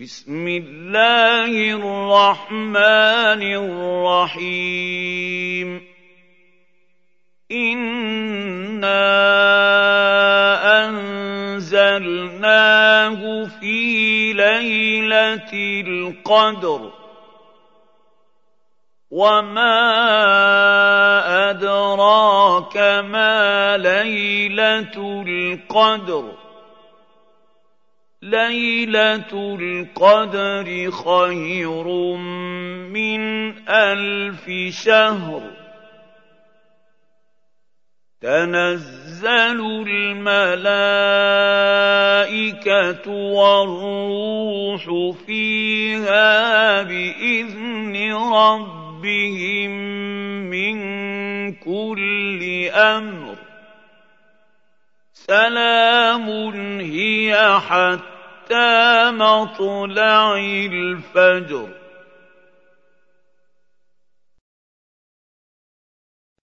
بسم الله الرحمن الرحيم. انا انزلناه في ليله القدر. وما ادراك ما ليله القدر. ليلة القدر خير من ألف شهر. تنزل الملائكة والروح فيها بإذن ربهم من كل أمر. سلام حتى مطلع الفجر.